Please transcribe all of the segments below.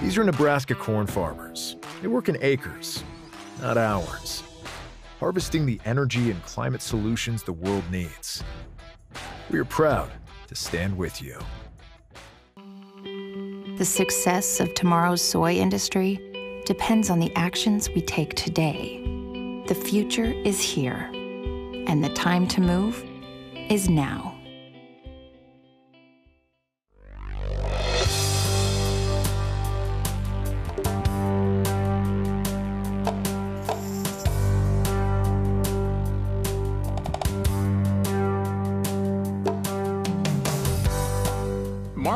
These are Nebraska corn farmers. They work in acres, not hours, harvesting the energy and climate solutions the world needs. We are proud to stand with you. The success of tomorrow's soy industry depends on the actions we take today. The future is here, and the time to move is now.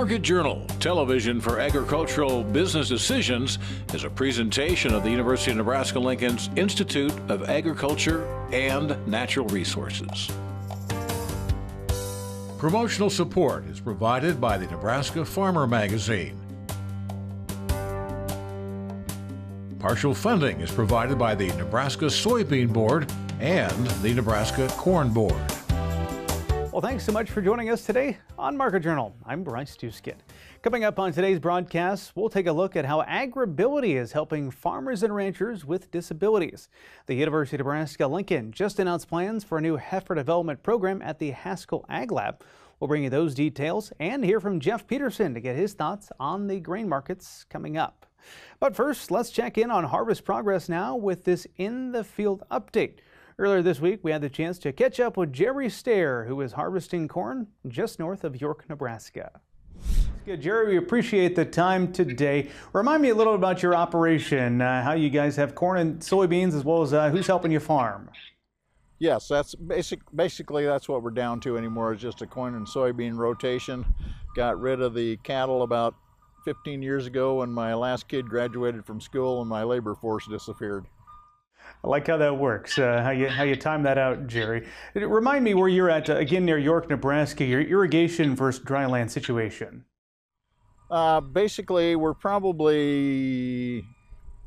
Market Journal, television for agricultural business decisions, is a presentation of the University of Nebraska Lincoln's Institute of Agriculture and Natural Resources. Promotional support is provided by the Nebraska Farmer Magazine. Partial funding is provided by the Nebraska Soybean Board and the Nebraska Corn Board. Well, thanks so much for joining us today on Market Journal. I'm Bryce Doeschot. Coming up on today's broadcast, we'll take a look at how AgrAbility is helping farmers and ranchers with disabilities. The University of Nebraska Lincoln just announced plans for a new heifer development program at the Haskell Ag Lab. We'll bring you those details and hear from Jeff Peterson to get his thoughts on the grain markets coming up. But first, let's check in on harvest progress now with this In the Field update. Earlier this week, we had the chance to catch up with Jerry Stair, who is harvesting corn just north of York, Nebraska. Good, Jerry. We appreciate the time today. Remind me a little about your operation, uh, how you guys have corn and soybeans, as well as uh, who's helping you farm. Yes, that's basic. Basically, that's what we're down to anymore. Is just a corn and soybean rotation. Got rid of the cattle about 15 years ago when my last kid graduated from school and my labor force disappeared. I like how that works. Uh, how you how you time that out, Jerry. Remind me where you're at uh, again near York, Nebraska. Your irrigation versus dryland situation. Uh, basically, we're probably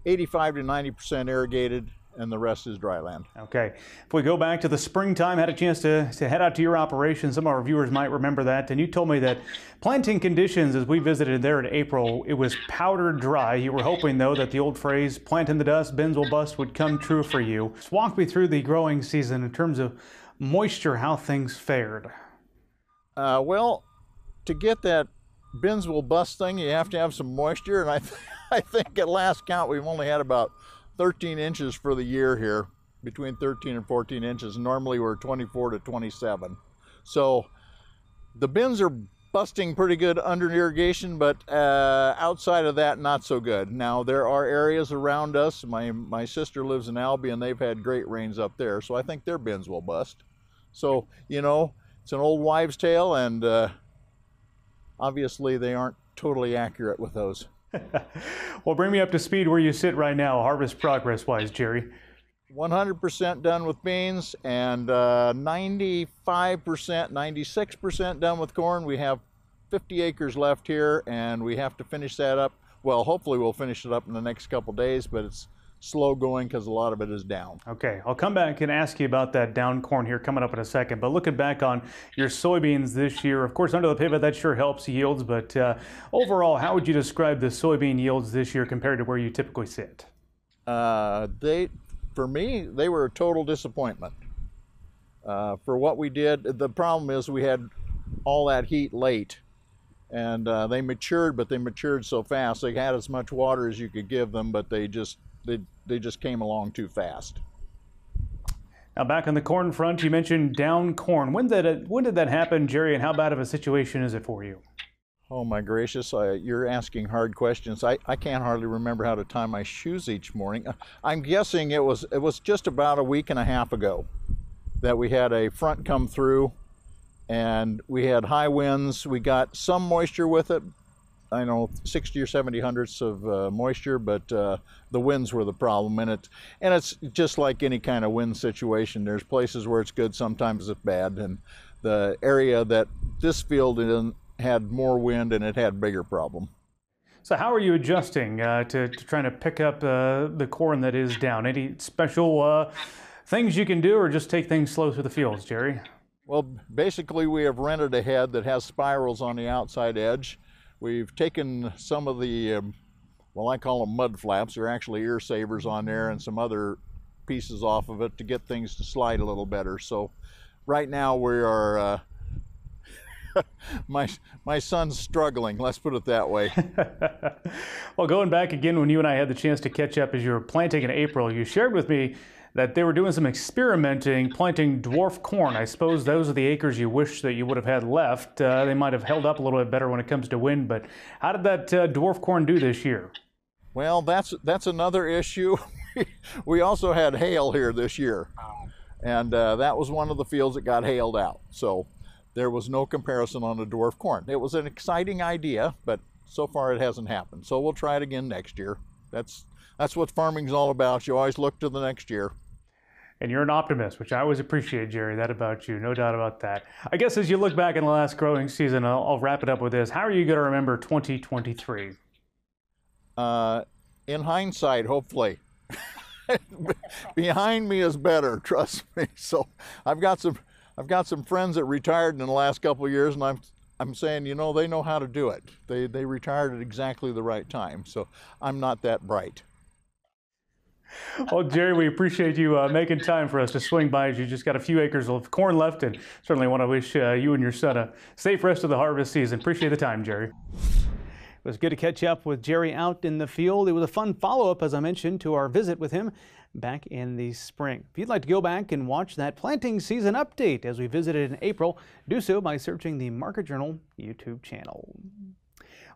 85 to 90 percent irrigated and the rest is dry land. Okay. If we go back to the springtime, had a chance to, to head out to your operation. Some of our viewers might remember that. And you told me that planting conditions as we visited there in April, it was powder dry. You were hoping, though, that the old phrase, plant in the dust, bins will bust, would come true for you. Just walk me through the growing season in terms of moisture, how things fared. Uh, well, to get that bins will bust thing, you have to have some moisture. And I, th- I think at last count, we've only had about 13 inches for the year here, between 13 and 14 inches. Normally we're 24 to 27. So the bins are busting pretty good under irrigation, but uh, outside of that, not so good. Now there are areas around us. My my sister lives in Albion. They've had great rains up there, so I think their bins will bust. So you know, it's an old wives' tale, and uh, obviously they aren't totally accurate with those. well, bring me up to speed where you sit right now, harvest progress wise, Jerry. 100% done with beans and uh, 95%, 96% done with corn. We have 50 acres left here and we have to finish that up. Well, hopefully we'll finish it up in the next couple days, but it's slow going because a lot of it is down. Okay, I'll come back and ask you about that down corn here coming up in a second. But looking back on your soybeans this year, of course, under the pivot, that sure helps yields. But uh, overall, how would you describe the soybean yields this year compared to where you typically sit? Uh, they, for me, they were a total disappointment. Uh, for what we did, the problem is we had all that heat late and uh, they matured, but they matured so fast. They had as much water as you could give them, but they just they they just came along too fast. Now back on the corn front, you mentioned down corn. When did it, when did that happen, Jerry? And how bad of a situation is it for you? Oh my gracious, uh, you're asking hard questions. I, I can't hardly remember how to tie my shoes each morning. I'm guessing it was it was just about a week and a half ago that we had a front come through and we had high winds. We got some moisture with it, I know 60 or 70 hundredths of uh, moisture, but uh, the winds were the problem. And it and it's just like any kind of wind situation. There's places where it's good, sometimes it's bad. And the area that this field in had more wind and it had bigger problem. So how are you adjusting uh, to, to, trying to pick up uh, the corn that is down? Any special uh, things you can do, or just take things slow through the fields, Jerry? Well, basically we have rented a head that has spirals on the outside edge we've taken some of the, um, well, I call them mud flaps. They're actually ear savers on there and some other pieces off of it to get things to slide a little better. So right now we are, uh, my my son's struggling. Let's put it that way. well, going back again, when you and I had the chance to catch up as you were planting in April, you shared with me that they were doing some experimenting, planting dwarf corn. I suppose those are the acres you wish that you would have had left. Uh, they might have held up a little bit better when it comes to wind, but how did that uh, dwarf corn do this year? Well, that's that's another issue. we also had hail here this year, and uh, that was one of the fields that got hailed out. So there was no comparison on the dwarf corn. It was an exciting idea, but so far it hasn't happened. So we'll try it again next year. That's that's what farming's all about. You always look to the next year. And you're an optimist, which I always appreciate, Jerry. That about you, no doubt about that. I guess as you look back in the last growing season, I'll, I'll wrap it up with this. How are you going to remember 2023? Uh, in hindsight, hopefully. Behind me is better, trust me. So I've got some, I've got some friends that retired in the last couple of years, and I'm, I'm saying, you know, they know how to do it. They, they retired at exactly the right time. So I'm not that bright. Well, Jerry, we appreciate you uh, making time for us to swing by. As you just got a few acres of corn left, and certainly want to wish uh, you and your son a safe rest of the harvest season. Appreciate the time, Jerry. It was good to catch up with Jerry out in the field. It was a fun follow up, as I mentioned, to our visit with him back in the spring. If you'd like to go back and watch that planting season update as we visited in April, do so by searching the Market Journal YouTube channel.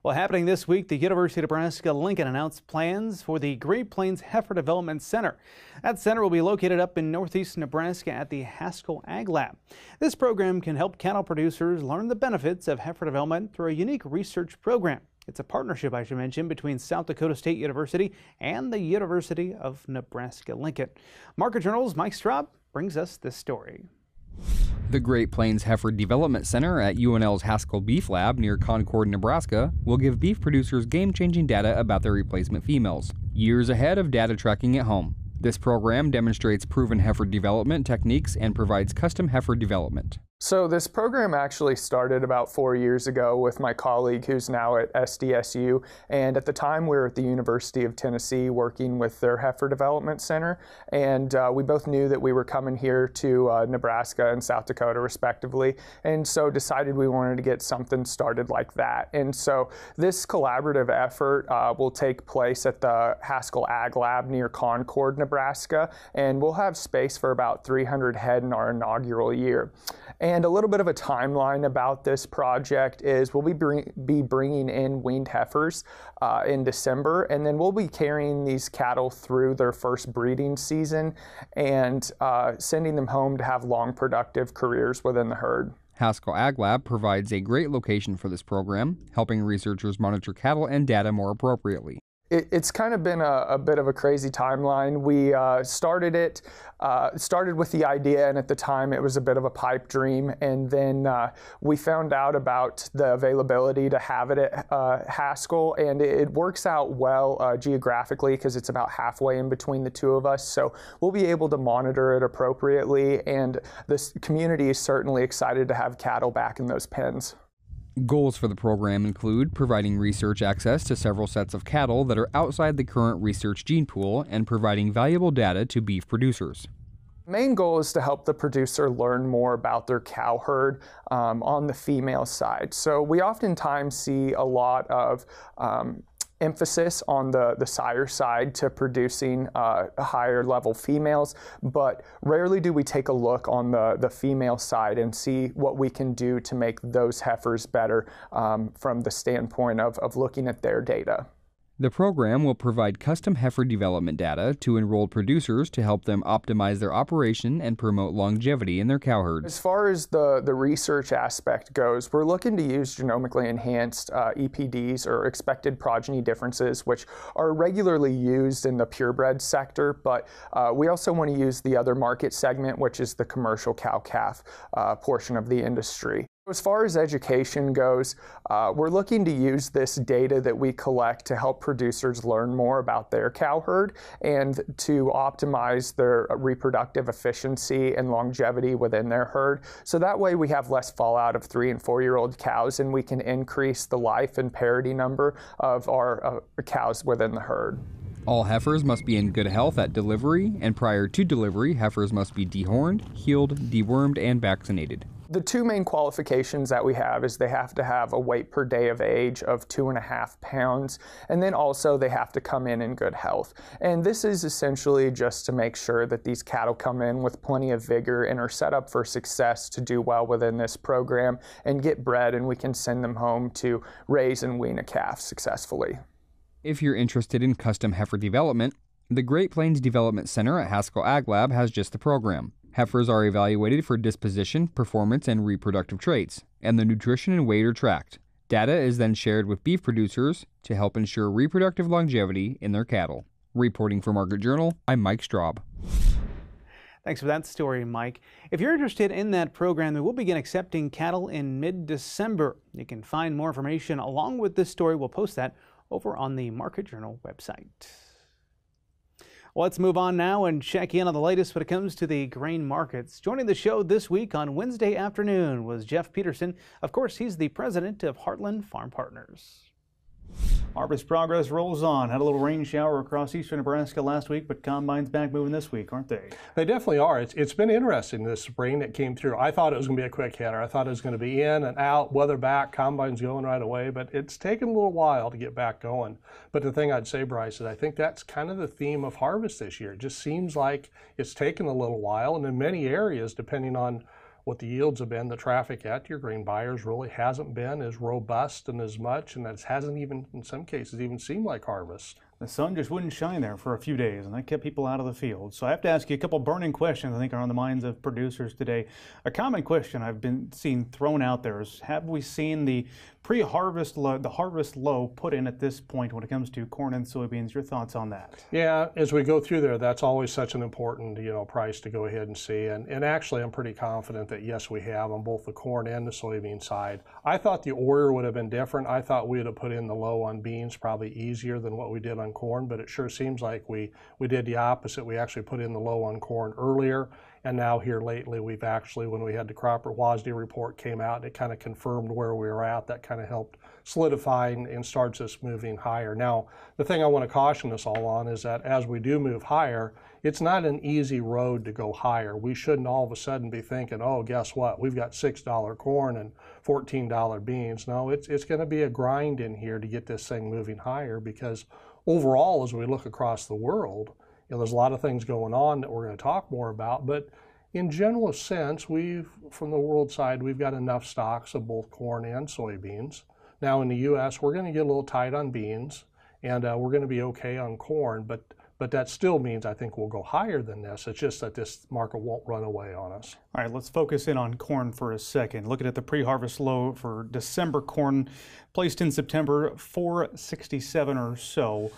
Well, happening this week, the University of Nebraska Lincoln announced plans for the Great Plains Heifer Development Center. That center will be located up in northeast Nebraska at the Haskell Ag Lab. This program can help cattle producers learn the benefits of heifer development through a unique research program. It's a partnership, I should mention, between South Dakota State University and the University of Nebraska Lincoln. Market Journal's Mike Straub brings us this story. The Great Plains Heifer Development Center at UNL's Haskell Beef Lab near Concord, Nebraska, will give beef producers game changing data about their replacement females, years ahead of data tracking at home. This program demonstrates proven heifer development techniques and provides custom heifer development. So this program actually started about four years ago with my colleague who's now at SDSU. And at the time we were at the University of Tennessee working with their heifer development center. And uh, we both knew that we were coming here to uh, Nebraska and South Dakota respectively. And so decided we wanted to get something started like that. And so this collaborative effort uh, will take place at the Haskell Ag Lab near Concord, Nebraska. And we'll have space for about 300 head in our inaugural year. And a little bit of a timeline about this project is we'll be, bring, be bringing in weaned heifers uh, in December, and then we'll be carrying these cattle through their first breeding season and uh, sending them home to have long, productive careers within the herd. Haskell Ag Lab provides a great location for this program, helping researchers monitor cattle and data more appropriately it, it's kind of been a, a, bit of a crazy timeline. We uh, started it, uh, started with the idea, and at the time it was a bit of a pipe dream. And then uh, we found out about the availability to have it at uh, Haskell, and it, it, works out well uh, geographically because it's about halfway in between the two of us. So we'll be able to monitor it appropriately, and this community is certainly excited to have cattle back in those pens. Goals for the program include providing research access to several sets of cattle that are outside the current research gene pool and providing valuable data to beef producers. Main goal is to help the producer learn more about their cow herd um, on the female side. So we oftentimes see a lot of um, emphasis on the, the sire side to producing uh, higher level females, but rarely do we take a look on the, the female side and see what we can do to make those heifers better um, from the standpoint of, of looking at their data. The program will provide custom heifer development data to enrolled producers to help them optimize their operation and promote longevity in their cow herds. As far as the, the research aspect goes, we're looking to use genomically enhanced uh, EPDs or expected progeny differences, which are regularly used in the purebred sector, but uh, we also want to use the other market segment, which is the commercial cow calf uh, portion of the industry. As far as education goes, uh, we're looking to use this data that we collect to help producers learn more about their cow herd and to optimize their reproductive efficiency and longevity within their herd. So that way we have less fallout of three and four year old cows and we can increase the life and parity number of our uh, cows within the herd. All heifers must be in good health at delivery, and prior to delivery, heifers must be dehorned, healed, dewormed, and vaccinated. The two main qualifications that we have is they have to have a weight per day of age of two and a half pounds, and then also they have to come in in good health. And this is essentially just to make sure that these cattle come in with plenty of vigor and are set up for success to do well within this program and get bred, and we can send them home to raise and wean a calf successfully. If you're interested in custom heifer development, the Great Plains Development Center at Haskell Ag Lab has just the program. Heifers are evaluated for disposition, performance, and reproductive traits, and the nutrition and weight are tracked. Data is then shared with beef producers to help ensure reproductive longevity in their cattle. Reporting for Market Journal, I'm Mike Straub. Thanks for that story, Mike. If you're interested in that program, we will begin accepting cattle in mid December. You can find more information along with this story. We'll post that over on the Market Journal website. Let's move on now and check in on the latest when it comes to the grain markets. Joining the show this week on Wednesday afternoon was Jeff Peterson. Of course, he's the president of Heartland Farm Partners. Harvest progress rolls on. Had a little rain shower across eastern Nebraska last week, but combines back moving this week, aren't they? They definitely are. It's, it's been interesting this spring that came through. I thought it was going to be a quick hitter. I thought it was going to be in and out, weather back, combines going right away, but it's taken a little while to get back going. But the thing I'd say, Bryce, is I think that's kind of the theme of harvest this year. It just seems like it's taken a little while, and in many areas, depending on what the yields have been, the traffic at your grain buyers really hasn't been as robust and as much, and it hasn't even, in some cases, even seemed like harvest the sun just wouldn't shine there for a few days, and that kept people out of the field. So I have to ask you a couple burning questions I think are on the minds of producers today. A common question I've been seeing thrown out there is: Have we seen the pre-harvest low, the harvest low put in at this point when it comes to corn and soybeans? Your thoughts on that? Yeah, as we go through there, that's always such an important you know price to go ahead and see. And and actually, I'm pretty confident that yes, we have on both the corn and the soybean side. I thought the order would have been different. I thought we would have put in the low on beans probably easier than what we did on corn, but it sure seems like we, we did the opposite. We actually put in the low on corn earlier, and now here lately we've actually, when we had the crop WASDE report came out, it kind of confirmed where we were at. That kind of helped solidify and, and starts us moving higher. Now, the thing I want to caution us all on is that as we do move higher, it's not an easy road to go higher. We shouldn't all of a sudden be thinking, oh, guess what? We've got $6 corn and $14 beans. No, it's, it's going to be a grind in here to get this thing moving higher because overall, as we look across the world, you know, there's a lot of things going on that we're going to talk more about, but in general sense, we've, from the world side, we've got enough stocks of both corn and soybeans. Now in the U.S., we're going to get a little tight on beans, and uh, we're going to be okay on corn, but but that still means I think we'll go higher than this. It's just that this market won't run away on us. All right, let's focus in on corn for a second. Looking at the pre-harvest low for December corn placed in September, 467 or so.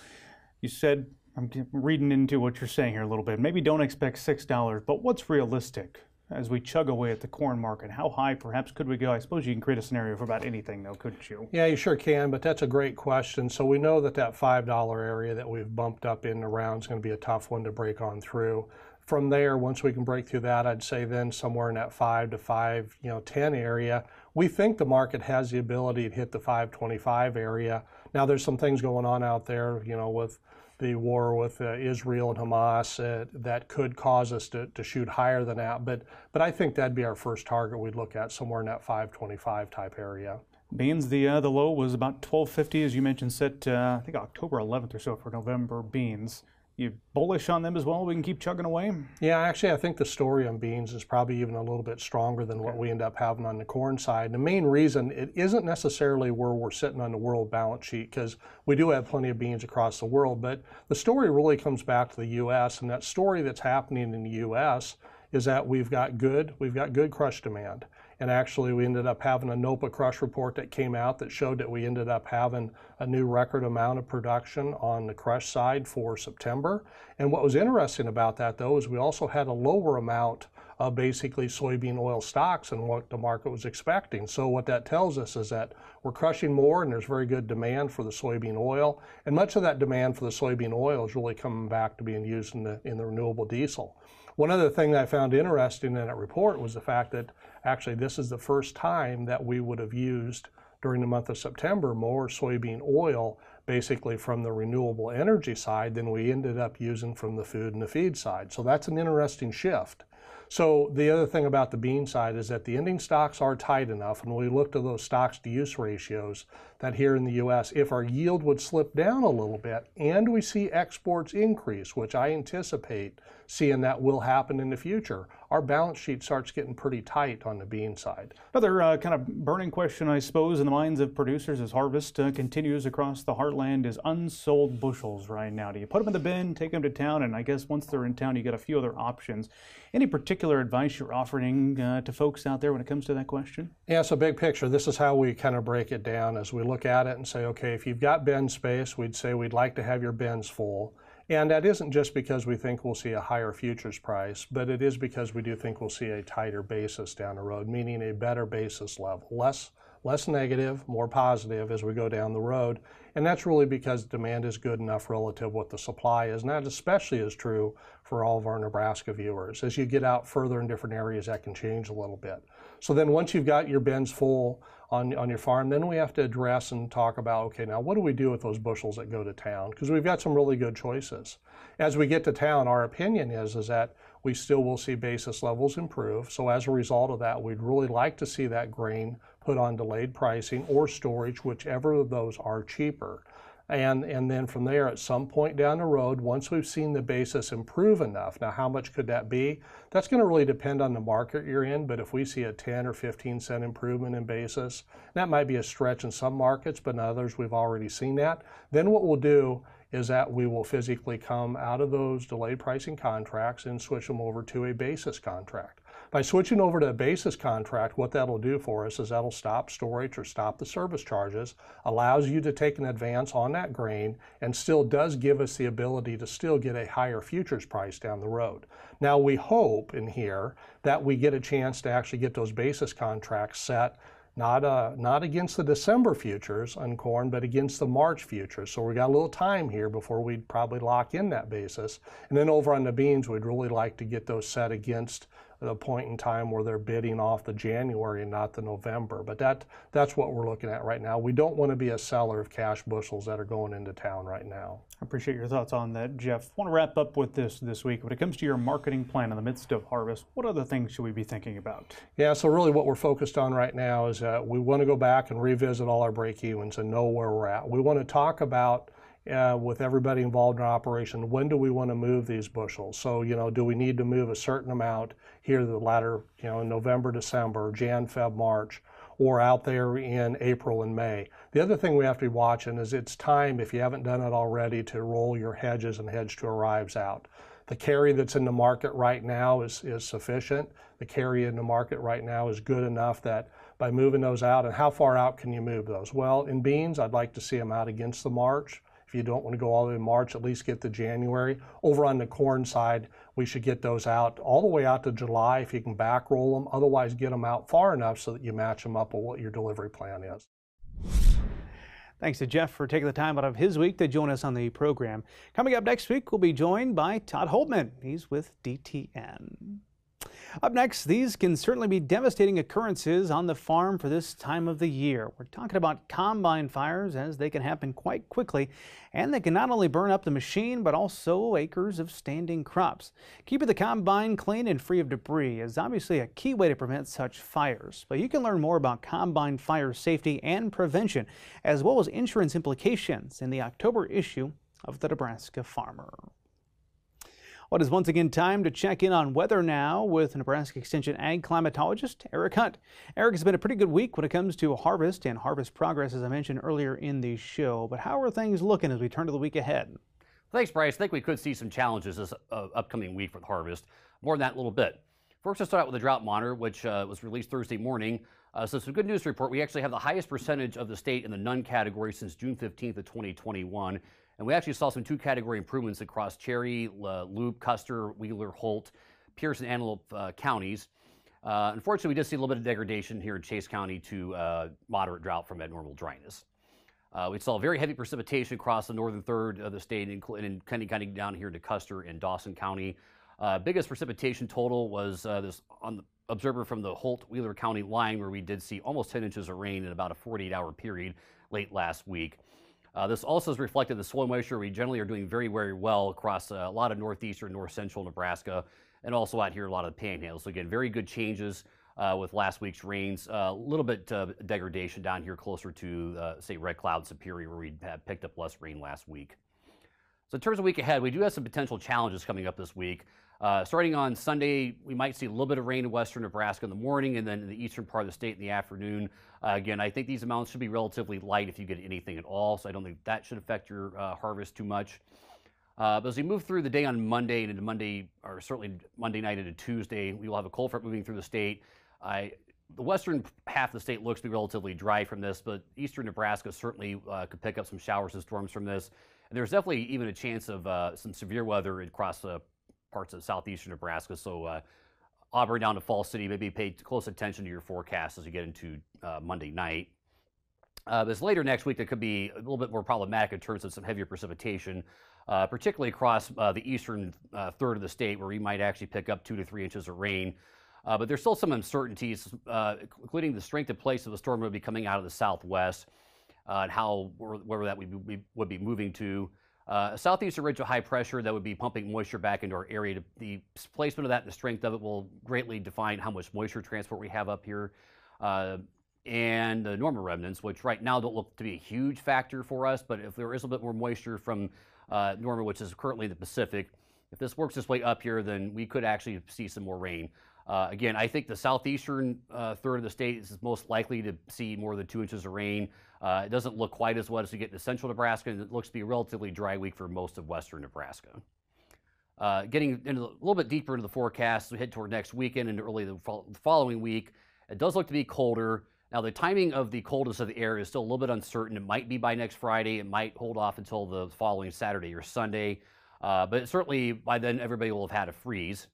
You said, I'm reading into what you're saying here a little bit. Maybe don't expect $6, but what's realistic? as we chug away at the corn market? How high perhaps could we go? I suppose you can create a scenario for about anything, though, couldn't you? Yeah, you sure can, but that's a great question. So we know that that $5 area that we've bumped up in around is going to be a tough one to break on through. From there, once we can break through that, I'd say then somewhere in that 5 to 5, you know, 10 area, we think the market has the ability to hit the 525 area. Now there's some things going on out there, you know, with the war with uh, Israel and Hamas uh, that could cause us to, to shoot higher than that. But but I think that'd be our first target we'd look at somewhere in that 525 type area. Beans, the uh, the low was about 1250, as you mentioned, set uh, I think October 11th or so for November beans you bullish on them as well? We can keep chugging away. Yeah, actually, I think the story on beans is probably even a little bit stronger than what we end up having on the corn side. The main reason it isn't necessarily where we're sitting on the world balance sheet because we do have plenty of beans across the world, but the story really comes back to the U.S. and that story that's happening in the U.S. is that we've got good we've got good crush demand. And actually, we ended up having a NOPA crush report that came out that showed that we ended up having a new record amount of production on the crush side for September. And what was interesting about that, though, is we also had a lower amount of basically soybean oil stocks and what the market was expecting. So what that tells us is that we're crushing more and there's very good demand for the soybean oil. And much of that demand for the soybean oil is really coming back to being used in the, in the renewable diesel. One other thing that I found interesting in that report was the fact that actually this is the first time that we would have used during the month of September more soybean oil basically from the renewable energy side than we ended up using from the food and the feed side. So that's an interesting shift. So the other thing about the bean side is that the ending stocks are tight enough, and we look to those stocks to use ratios, that here in the U.S., if our yield would slip down a little bit and we see exports increase, which I anticipate seeing that will happen in the future, our balance sheet starts getting pretty tight on the bean side. Another uh, kind of burning question, I suppose, in the minds of producers as harvest uh, continues across the heartland is unsold bushels right now. Do you put them in the bin, take them to town, and I guess once they're in town, you get a few other options. Any particular advice you're offering uh, to folks out there when it comes to that question? Yeah, so big picture. This is how we kind of break it down as we look at it and say, okay, if you've got bin space, we'd say we'd like to have your bins full. And that isn't just because we think we'll see a higher futures price, but it is because we do think we'll see a tighter basis down the road, meaning a better basis level, less less negative, more positive as we go down the road. And that's really because demand is good enough relative what the supply is. And that especially is true for all of our Nebraska viewers. As you get out further in different areas, that can change a little bit. So then once you've got your bins full on, on your farm, then we have to address and talk about, okay, now what do we do with those bushels that go to town? Because we've got some really good choices. As we get to town, our opinion is, is that we still will see basis levels improve. So as a result of that, we'd really like to see that grain put on delayed pricing or storage, whichever of those are cheaper. And, and then from there, at some point down the road, once we've seen the basis improve enough, now how much could that be? That's going to really depend on the market you're in, but if we see a 10 or 15 cent improvement in basis, that might be a stretch in some markets, but in others we've already seen that. Then what we'll do is that we will physically come out of those delayed pricing contracts and switch them over to a basis contract. By switching over to a basis contract, what that'll do for us is that'll stop storage or stop the service charges, allows you to take an advance on that grain, and still does give us the ability to still get a higher futures price down the road. Now, we hope in here that we get a chance to actually get those basis contracts set not, uh, not against the December futures on corn, but against the March futures. So we got a little time here before we'd probably lock in that basis. And then over on the beans, we'd really like to get those set against the point in time where they're bidding off the January and not the November. But that that's what we're looking at right now. We don't want to be a seller of cash bushels that are going into town right now. I appreciate your thoughts on that, Jeff. I want to wrap up with this this week. When it comes to your marketing plan in the midst of harvest, what other things should we be thinking about? Yeah, so really what we're focused on right now is that we want to go back and revisit all our break evens and know where we're at. We want to talk about uh, with everybody involved in our operation, when do we want to move these bushels? So, you know, do we need to move a certain amount here the latter, you know, November, December, Jan, Feb, March, or out there in April and May? The other thing we have to be watching is it's time, if you haven't done it already, to roll your hedges and hedge to arrives out. The carry that's in the market right now is, is sufficient. The carry in the market right now is good enough that by moving those out, and how far out can you move those? Well, in beans, I'd like to see them out against the March. If you don't want to go all the way to March, at least get to January. Over on the corn side, we should get those out all the way out to July if you can back roll them. Otherwise, get them out far enough so that you match them up with what your delivery plan is. Thanks to Jeff for taking the time out of his week to join us on the program. Coming up next week, we'll be joined by Todd Hultman. He's with DTN. Up next, these can certainly be devastating occurrences on the farm for this time of the year. We're talking about combine fires as they can happen quite quickly and they can not only burn up the machine but also acres of standing crops. Keeping the combine clean and free of debris is obviously a key way to prevent such fires. But you can learn more about combine fire safety and prevention as well as insurance implications in the October issue of the Nebraska Farmer. What is once again time to check in on weather now with Nebraska Extension Ag climatologist Eric Hunt. Eric, has been a pretty good week when it comes to harvest and harvest progress, as I mentioned earlier in the show. But how are things looking as we turn to the week ahead? Thanks, Bryce. I think we could see some challenges this uh, upcoming week with harvest. More on that in a little bit. First, let's start out with the drought monitor, which uh, was released Thursday morning. Uh, so, some good news report. We actually have the highest percentage of the state in the none category since June 15th of 2021. And we actually saw some two category improvements across Cherry, Loup, Custer, Wheeler, Holt. Pierce and Antelope uh, counties. Uh, unfortunately, we did see a little bit of degradation here in Chase County to uh, moderate drought from abnormal dryness. We saw very heavy precipitation across the northern third of the state, including kind of, kind down here to Custer and Dawson County. Biggest precipitation total was this on the observer from the Holt Wheeler County line, where we did see almost 10 inches of rain in about a 48 hour period late last week. Uh, this also is reflected in the soil moisture. We generally are doing very, very well across uh, a lot of northeastern, north central Nebraska, and also out here a lot of the panhandles. So again, very good changes uh, with last week's rains. A little bit uh, degradation down here closer to, uh, say, Red Cloud, Superior, where we had picked up less rain last week. So in terms of week ahead, we do have some potential challenges coming up this week. Uh, starting on Sunday, we might see a little bit of rain in western Nebraska in the morning and then in the eastern part of the state in the afternoon. Uh, again, I think these amounts should be relatively light if you get anything at all, so I don't think that should affect your uh, harvest too much. Uh, but as we move through the day on Monday and into Monday, or certainly Monday night into Tuesday, we will have a cold front moving through the state. I, the western half of the state looks to be relatively dry from this, but eastern Nebraska certainly uh, could pick up some showers and storms from this. There's definitely even a chance of uh, some severe weather across the parts of southeastern Nebraska. So uh, Auburn down to Falls City, maybe pay close attention to your forecast as you get into uh, Monday night. Uh, this later next week, that could be a little bit more problematic in terms of some heavier precipitation, uh, particularly across uh, the eastern uh, third of the state, where we might actually pick up two to three inches of rain. Uh, but there's still some uncertainties, including the strength and place of the storm will be coming out of the southwest, and how where that be, would be moving to. Uh, southeastern ridge of high pressure that would be pumping moisture back into our area. The placement of that and the strength of it will greatly define how much moisture transport we have up here. Uh, and the Norma remnants, which right now don't look to be a huge factor for us, but if there is a little bit more moisture from uh, Norma, which is currently in the Pacific, if this works its way up here, then we could actually see some more rain. Uh, again, I think the southeastern uh, third of the state is most likely to see more than two inches of rain. Uh, it doesn't look quite as wet as we get into central Nebraska, and it looks to be a relatively dry week for most of western Nebraska. Uh, getting into the, a little bit deeper into the forecast, we head toward next weekend and early the, fo- following week. It does look to be colder. Now, the timing of the coldness of the air is still a little bit uncertain. It might be by next Friday. It might hold off until the following Saturday or Sunday. Uh, but certainly by then, everybody will have had a freeze.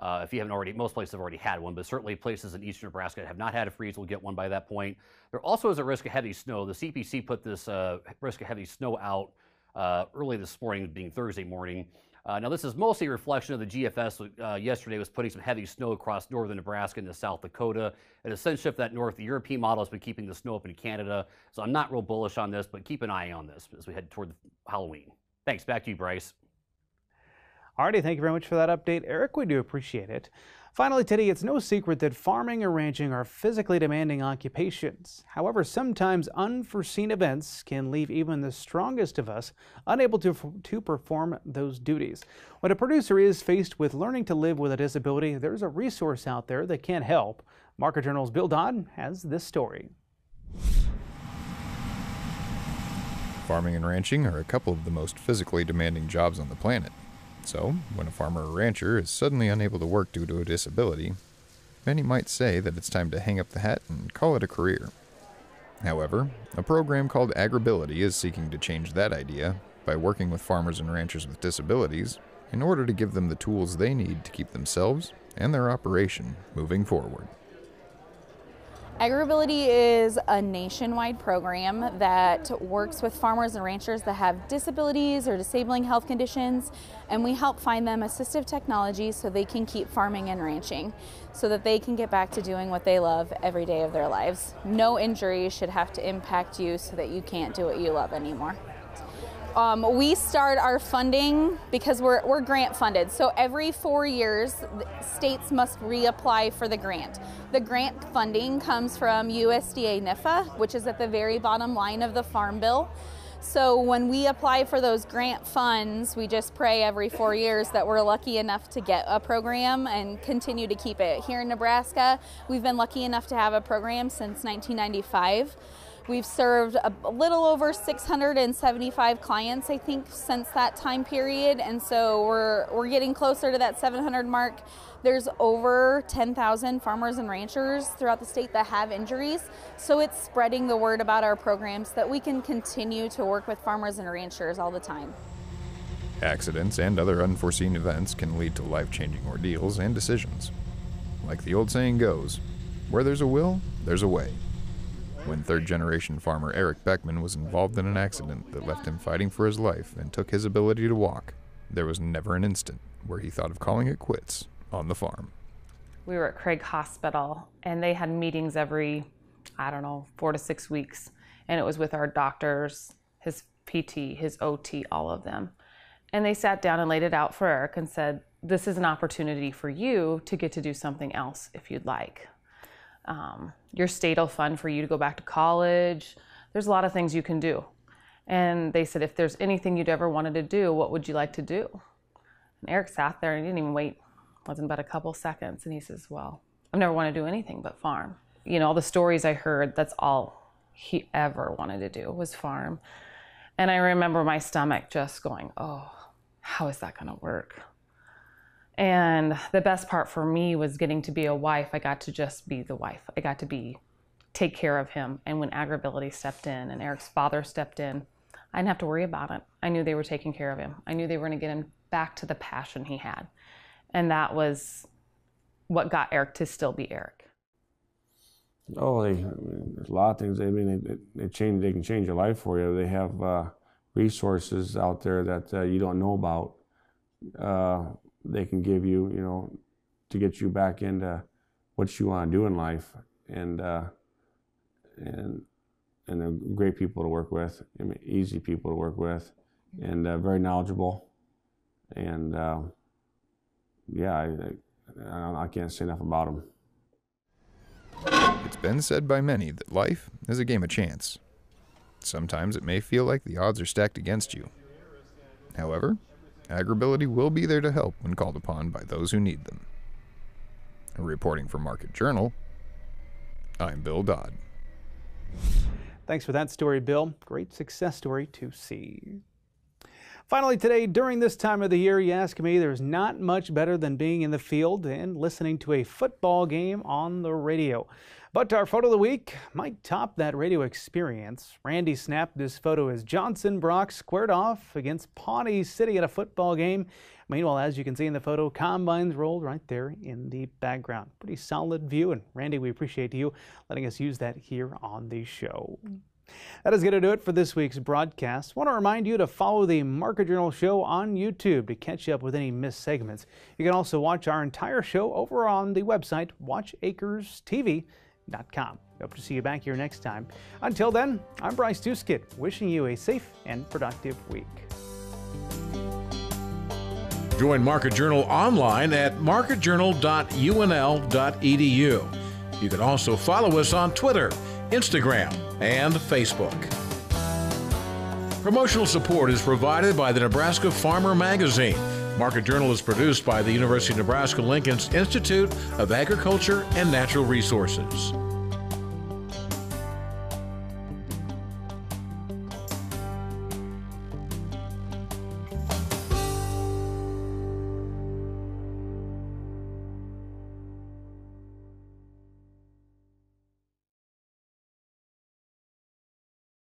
Uh, if you haven't already, most places have already had one, but certainly places in eastern Nebraska have not had a freeze will get one by that point. There also is a risk of heavy snow. The CPC put this uh, risk of heavy snow out uh, early this morning, being Thursday morning. Uh, now, this is mostly a reflection of the GFS uh, yesterday was putting some heavy snow across northern Nebraska into South Dakota. It has since shifted that north. The European model has been keeping the snow up in Canada, so I'm not real bullish on this, but keep an eye on this as we head toward Halloween. Thanks. Back to you, Bryce. Alrighty, thank you very much for that update, Eric. We do appreciate it. Finally, today, it's no secret that farming and ranching are physically demanding occupations. However, sometimes unforeseen events can leave even the strongest of us unable to, to perform those duties. When a producer is faced with learning to live with a disability, there's a resource out there that can help. Market Journal's Bill Dodd has this story. Farming and ranching are a couple of the most physically demanding jobs on the planet. So, when a farmer or rancher is suddenly unable to work due to a disability, many might say that it's time to hang up the hat and call it a career. However, a program called AgrAbility is seeking to change that idea by working with farmers and ranchers with disabilities in order to give them the tools they need to keep themselves and their operation moving forward. AgrAbility is a nationwide program that works with farmers and ranchers that have disabilities or disabling health conditions, and we help find them assistive technology so they can keep farming and ranching, so that they can get back to doing what they love every day of their lives. No injury should have to impact you so that you can't do what you love anymore. Um, we start our funding because we're, we're grant funded. So every four years, states must reapply for the grant. The grant funding comes from USDA NIFA, which is at the very bottom line of the Farm Bill. So when we apply for those grant funds, we just pray every four years that we're lucky enough to get a program and continue to keep it. Here in Nebraska, we've been lucky enough to have a program since 1995. We've served a little over 675 clients, I think, since that time period, and so we're we're getting closer to that 700 mark. There's over 10,000 farmers and ranchers throughout the state that have injuries, so it's spreading the word about our programs that we can continue to work with farmers and ranchers all the time. Accidents and other unforeseen events can lead to life changing ordeals and decisions. Like the old saying goes, where there's a will, there's a way. When third generation farmer Eric Beckman was involved in an accident that left him fighting for his life and took his ability to walk, there was never an instant where he thought of calling it quits on the farm. We were at Craig Hospital and they had meetings every, I don't know, four to six weeks. And it was with our doctors, his PT, his OT, all of them. And they sat down and laid it out for Eric and said, This is an opportunity for you to get to do something else if you'd like. Um, your state will fund for you to go back to college. There's a lot of things you can do. And they said, If there's anything you'd ever wanted to do, what would you like to do? And Eric sat there and he didn't even wait, it wasn't but a couple seconds. And he says, Well, I've never wanted to do anything but farm. You know, all the stories I heard, that's all he ever wanted to do was farm. And I remember my stomach just going, Oh, how is that going to work? And the best part for me was getting to be a wife. I got to just be the wife. I got to be take care of him. And when AgrAbility stepped in and Eric's father stepped in, I didn't have to worry about it. I knew they were taking care of him. I knew they were going to get him back to the passion he had. And that was what got Eric to still be Eric. Oh, they, there's a lot of things. I mean, they, they change. They can change your life for you. They have uh, resources out there that uh, you don't know about. Uh, they can give you, you know, to get you back into what you want to do in life, and uh, and and they're great people to work with, I mean, easy people to work with, and uh, very knowledgeable, and uh, yeah, I, I, I can't say enough about them. It's been said by many that life is a game of chance. Sometimes it may feel like the odds are stacked against you. However, AgrAbility will be there to help when called upon by those who need them. Reporting for Market Journal, I'm Bill Dodd. Thanks for that story, Bill. Great success story to see. Finally, today, during this time of the year, you ask me, there's not much better than being in the field and listening to a football game on the radio. But our photo of the week might top that radio experience. Randy snapped this photo as Johnson Brock squared off against Pawnee City at a football game. Meanwhile, as you can see in the photo, combines rolled right there in the background. Pretty solid view, and Randy, we appreciate you letting us use that here on the show. That is going to do it for this week's broadcast. I want to remind you to follow the Market Journal show on YouTube to catch up with any missed segments. You can also watch our entire show over on the website watchacrestv.com. Hope to see you back here next time. Until then, I'm Bryce Doeschot, wishing you a safe and productive week. Join Market Journal online at marketjournal.unl.edu. You can also follow us on Twitter, Instagram, and Facebook. Promotional support is provided by the Nebraska Farmer Magazine. Market Journal is produced by the University of Nebraska Lincoln's Institute of Agriculture and Natural Resources.